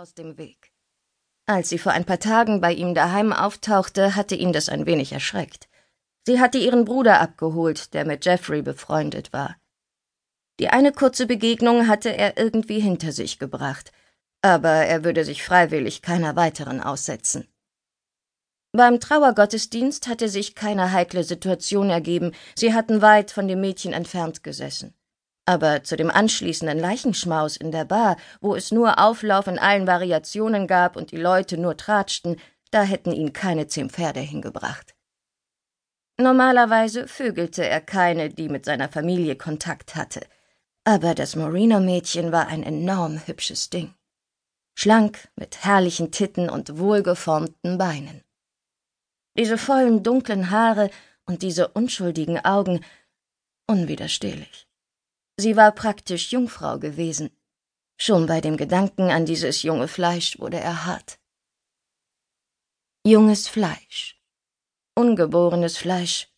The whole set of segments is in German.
aus dem Weg. Als sie vor ein paar Tagen bei ihm daheim auftauchte, hatte ihn das ein wenig erschreckt. Sie hatte ihren Bruder abgeholt, der mit Jeffrey befreundet war. Die eine kurze Begegnung hatte er irgendwie hinter sich gebracht, aber er würde sich freiwillig keiner weiteren aussetzen. Beim Trauergottesdienst hatte sich keine heikle Situation ergeben, sie hatten weit von dem Mädchen entfernt gesessen. Aber zu dem anschließenden Leichenschmaus in der Bar, wo es nur Auflauf in allen Variationen gab und die Leute nur tratschten, da hätten ihn keine zehn Pferde hingebracht. Normalerweise vögelte er keine, die mit seiner Familie Kontakt hatte. Aber das Moreno-Mädchen war ein enorm hübsches Ding. Schlank, mit herrlichen Titten und wohlgeformten Beinen. Diese vollen, dunklen Haare und diese unschuldigen Augen unwiderstehlich. Sie war praktisch Jungfrau gewesen. Schon bei dem Gedanken an dieses junge Fleisch wurde er hart. Junges Fleisch. Ungeborenes Fleisch.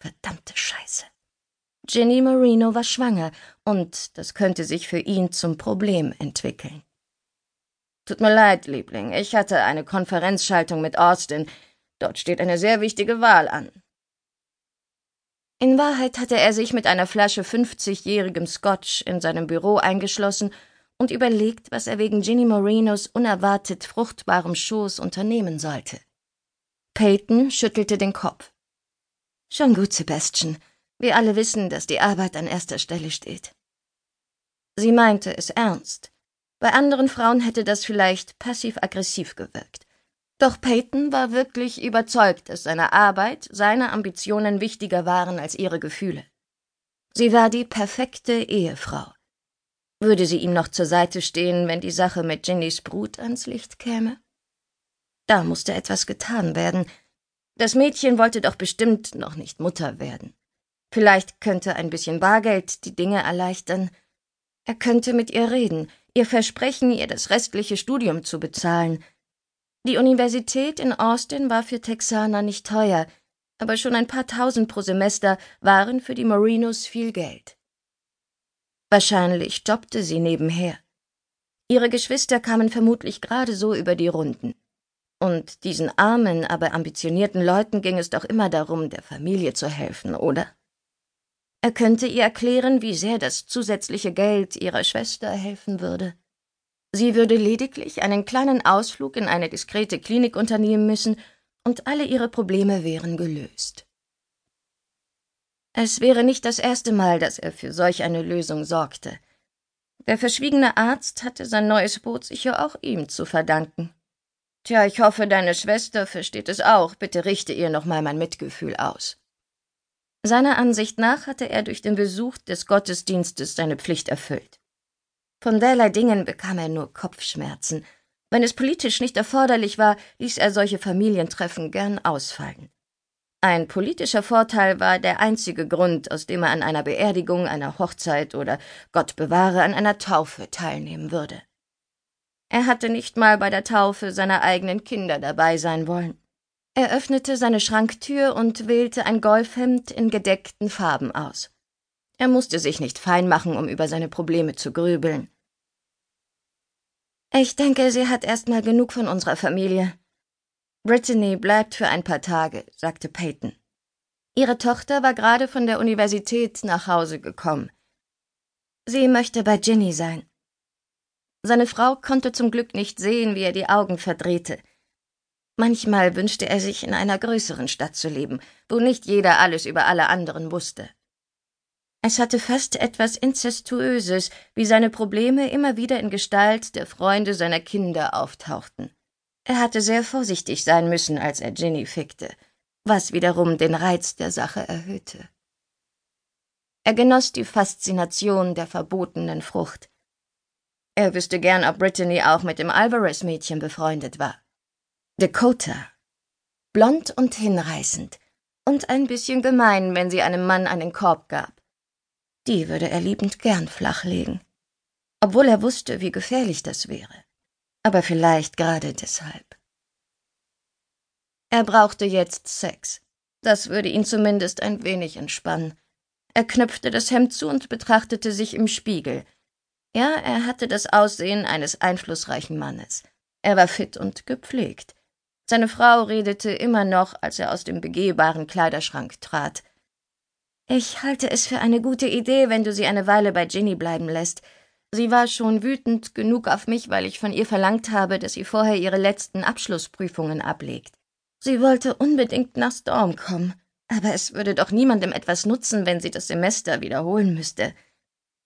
Verdammte Scheiße. Ginny Marino war schwanger, und das könnte sich für ihn zum Problem entwickeln. Tut mir leid, Liebling, ich hatte eine Konferenzschaltung mit Austin. Dort steht eine sehr wichtige Wahl an. In Wahrheit hatte er sich mit einer Flasche fünfzigjährigem Scotch in seinem Büro eingeschlossen und überlegt, was er wegen Ginny Morinos unerwartet fruchtbarem Schoß unternehmen sollte. Peyton schüttelte den Kopf. Schon gut, Sebastian. Wir alle wissen, dass die Arbeit an erster Stelle steht. Sie meinte es ernst. Bei anderen Frauen hätte das vielleicht passiv-aggressiv gewirkt. Doch Peyton war wirklich überzeugt, dass seine Arbeit, seine Ambitionen wichtiger waren als ihre Gefühle. Sie war die perfekte Ehefrau. Würde sie ihm noch zur Seite stehen, wenn die Sache mit Ginnys Brut ans Licht käme? Da musste etwas getan werden. Das Mädchen wollte doch bestimmt noch nicht Mutter werden. Vielleicht könnte ein bisschen Bargeld die Dinge erleichtern. Er könnte mit ihr reden, ihr versprechen, ihr das restliche Studium zu bezahlen, die Universität in Austin war für Texaner nicht teuer, aber schon ein paar tausend pro Semester waren für die Marinos viel Geld. Wahrscheinlich jobbte sie nebenher. Ihre Geschwister kamen vermutlich gerade so über die Runden. Und diesen armen, aber ambitionierten Leuten ging es doch immer darum, der Familie zu helfen, oder? Er könnte ihr erklären, wie sehr das zusätzliche Geld ihrer Schwester helfen würde. Sie würde lediglich einen kleinen Ausflug in eine diskrete Klinik unternehmen müssen, und alle ihre Probleme wären gelöst. Es wäre nicht das erste Mal, dass er für solch eine Lösung sorgte. Der verschwiegene Arzt hatte sein neues Boot sicher auch ihm zu verdanken. Tja, ich hoffe, deine Schwester versteht es auch. Bitte richte ihr noch mal mein Mitgefühl aus. Seiner Ansicht nach hatte er durch den Besuch des Gottesdienstes seine Pflicht erfüllt. Von derlei Dingen bekam er nur Kopfschmerzen. Wenn es politisch nicht erforderlich war, ließ er solche Familientreffen gern ausfallen. Ein politischer Vorteil war der einzige Grund, aus dem er an einer Beerdigung, einer Hochzeit oder Gott bewahre an einer Taufe teilnehmen würde. Er hatte nicht mal bei der Taufe seiner eigenen Kinder dabei sein wollen. Er öffnete seine Schranktür und wählte ein Golfhemd in gedeckten Farben aus. Er musste sich nicht fein machen, um über seine Probleme zu grübeln. Ich denke, sie hat erst mal genug von unserer Familie. Brittany bleibt für ein paar Tage, sagte Peyton. Ihre Tochter war gerade von der Universität nach Hause gekommen. Sie möchte bei Ginny sein. Seine Frau konnte zum Glück nicht sehen, wie er die Augen verdrehte. Manchmal wünschte er sich in einer größeren Stadt zu leben, wo nicht jeder alles über alle anderen wusste. Es hatte fast etwas Inzestuöses, wie seine Probleme immer wieder in Gestalt der Freunde seiner Kinder auftauchten. Er hatte sehr vorsichtig sein müssen, als er Ginny fickte, was wiederum den Reiz der Sache erhöhte. Er genoss die Faszination der verbotenen Frucht. Er wüsste gern, ob Brittany auch mit dem Alvarez-Mädchen befreundet war. Dakota. Blond und hinreißend. Und ein bisschen gemein, wenn sie einem Mann einen Korb gab. Die würde er liebend gern flachlegen. Obwohl er wusste, wie gefährlich das wäre. Aber vielleicht gerade deshalb. Er brauchte jetzt Sex. Das würde ihn zumindest ein wenig entspannen. Er knöpfte das Hemd zu und betrachtete sich im Spiegel. Ja, er hatte das Aussehen eines einflussreichen Mannes. Er war fit und gepflegt. Seine Frau redete immer noch, als er aus dem begehbaren Kleiderschrank trat. Ich halte es für eine gute Idee, wenn du sie eine Weile bei Ginny bleiben lässt. Sie war schon wütend genug auf mich, weil ich von ihr verlangt habe, dass sie vorher ihre letzten Abschlussprüfungen ablegt. Sie wollte unbedingt nach Storm kommen, aber es würde doch niemandem etwas nutzen, wenn sie das Semester wiederholen müsste.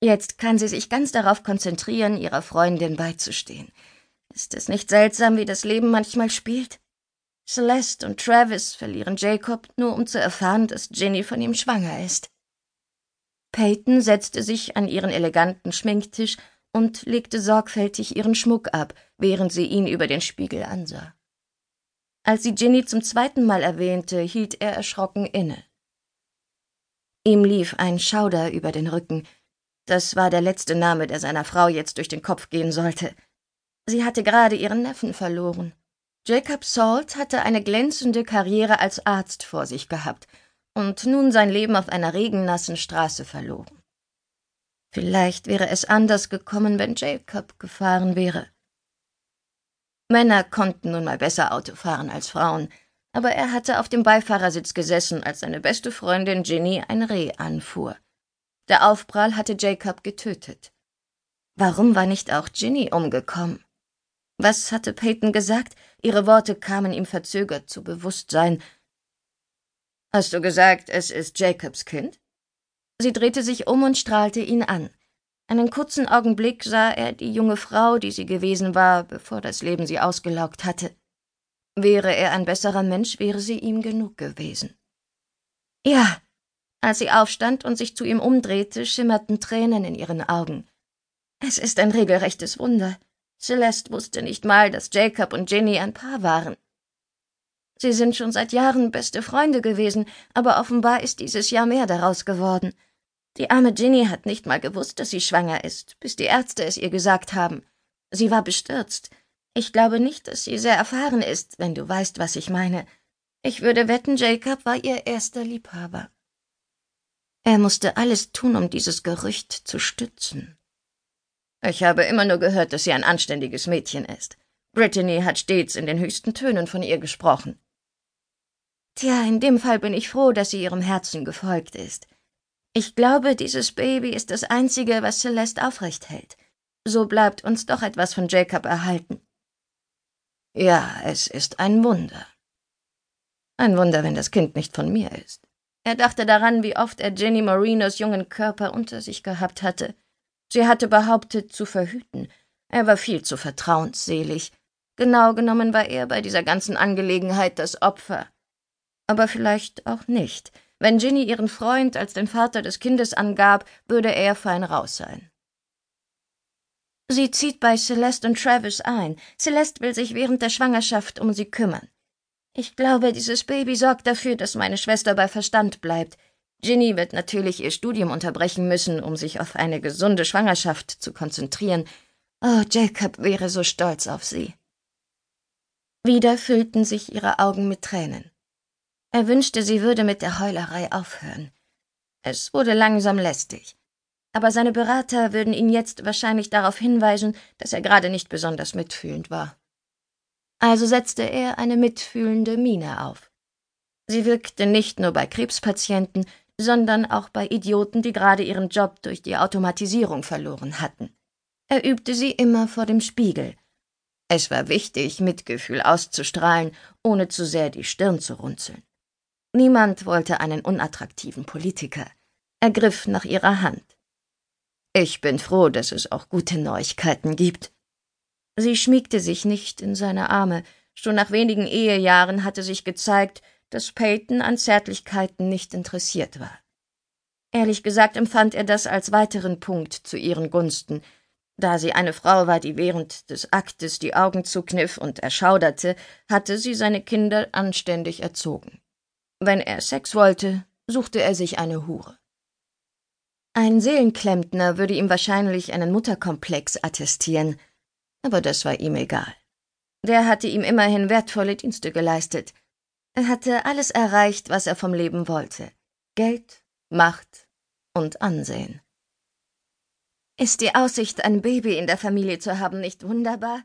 Jetzt kann sie sich ganz darauf konzentrieren, ihrer Freundin beizustehen. Ist es nicht seltsam, wie das Leben manchmal spielt? Celeste und Travis verlieren Jacob, nur um zu erfahren, dass Ginny von ihm schwanger ist. Peyton setzte sich an ihren eleganten Schminktisch und legte sorgfältig ihren Schmuck ab, während sie ihn über den Spiegel ansah. Als sie Ginny zum zweiten Mal erwähnte, hielt er erschrocken inne. Ihm lief ein Schauder über den Rücken. Das war der letzte Name, der seiner Frau jetzt durch den Kopf gehen sollte. Sie hatte gerade ihren Neffen verloren. Jacob Salt hatte eine glänzende Karriere als Arzt vor sich gehabt und nun sein Leben auf einer regennassen Straße verloren. Vielleicht wäre es anders gekommen, wenn Jacob gefahren wäre. Männer konnten nun mal besser Auto fahren als Frauen, aber er hatte auf dem Beifahrersitz gesessen, als seine beste Freundin Ginny ein Reh anfuhr. Der Aufprall hatte Jacob getötet. Warum war nicht auch Ginny umgekommen? Was hatte Peyton gesagt? Ihre Worte kamen ihm verzögert zu Bewusstsein. Hast du gesagt, es ist Jacobs Kind? Sie drehte sich um und strahlte ihn an. Einen kurzen Augenblick sah er die junge Frau, die sie gewesen war, bevor das Leben sie ausgelaugt hatte. Wäre er ein besserer Mensch, wäre sie ihm genug gewesen. Ja. Als sie aufstand und sich zu ihm umdrehte, schimmerten Tränen in ihren Augen. Es ist ein regelrechtes Wunder. Celeste wusste nicht mal, dass Jacob und Ginny ein Paar waren. Sie sind schon seit Jahren beste Freunde gewesen, aber offenbar ist dieses Jahr mehr daraus geworden. Die arme Ginny hat nicht mal gewusst, dass sie schwanger ist, bis die Ärzte es ihr gesagt haben. Sie war bestürzt. Ich glaube nicht, dass sie sehr erfahren ist, wenn du weißt, was ich meine. Ich würde wetten, Jacob war ihr erster Liebhaber. Er musste alles tun, um dieses Gerücht zu stützen. Ich habe immer nur gehört, dass sie ein anständiges Mädchen ist. Brittany hat stets in den höchsten Tönen von ihr gesprochen. Tja, in dem Fall bin ich froh, dass sie ihrem Herzen gefolgt ist. Ich glaube, dieses Baby ist das Einzige, was Celeste aufrecht hält. So bleibt uns doch etwas von Jacob erhalten. Ja, es ist ein Wunder. Ein Wunder, wenn das Kind nicht von mir ist. Er dachte daran, wie oft er Jenny Morinos jungen Körper unter sich gehabt hatte, Sie hatte behauptet, zu verhüten. Er war viel zu vertrauensselig. Genau genommen war er bei dieser ganzen Angelegenheit das Opfer. Aber vielleicht auch nicht. Wenn Ginny ihren Freund als den Vater des Kindes angab, würde er fein raus sein. Sie zieht bei Celeste und Travis ein. Celeste will sich während der Schwangerschaft um sie kümmern. Ich glaube, dieses Baby sorgt dafür, dass meine Schwester bei Verstand bleibt. Ginny wird natürlich ihr Studium unterbrechen müssen, um sich auf eine gesunde Schwangerschaft zu konzentrieren. Oh, Jacob wäre so stolz auf sie. Wieder füllten sich ihre Augen mit Tränen. Er wünschte, sie würde mit der Heulerei aufhören. Es wurde langsam lästig. Aber seine Berater würden ihn jetzt wahrscheinlich darauf hinweisen, dass er gerade nicht besonders mitfühlend war. Also setzte er eine mitfühlende Miene auf. Sie wirkte nicht nur bei Krebspatienten, sondern auch bei Idioten, die gerade ihren Job durch die Automatisierung verloren hatten. Er übte sie immer vor dem Spiegel. Es war wichtig, Mitgefühl auszustrahlen, ohne zu sehr die Stirn zu runzeln. Niemand wollte einen unattraktiven Politiker. Er griff nach ihrer Hand. Ich bin froh, dass es auch gute Neuigkeiten gibt. Sie schmiegte sich nicht in seine Arme. Schon nach wenigen Ehejahren hatte sich gezeigt, dass Peyton an Zärtlichkeiten nicht interessiert war. Ehrlich gesagt empfand er das als weiteren Punkt zu ihren Gunsten. Da sie eine Frau war, die während des Aktes die Augen zukniff und erschauderte, hatte sie seine Kinder anständig erzogen. Wenn er Sex wollte, suchte er sich eine Hure. Ein Seelenklempner würde ihm wahrscheinlich einen Mutterkomplex attestieren, aber das war ihm egal. Der hatte ihm immerhin wertvolle Dienste geleistet – er hatte alles erreicht, was er vom Leben wollte. Geld, Macht und Ansehen. Ist die Aussicht, ein Baby in der Familie zu haben, nicht wunderbar?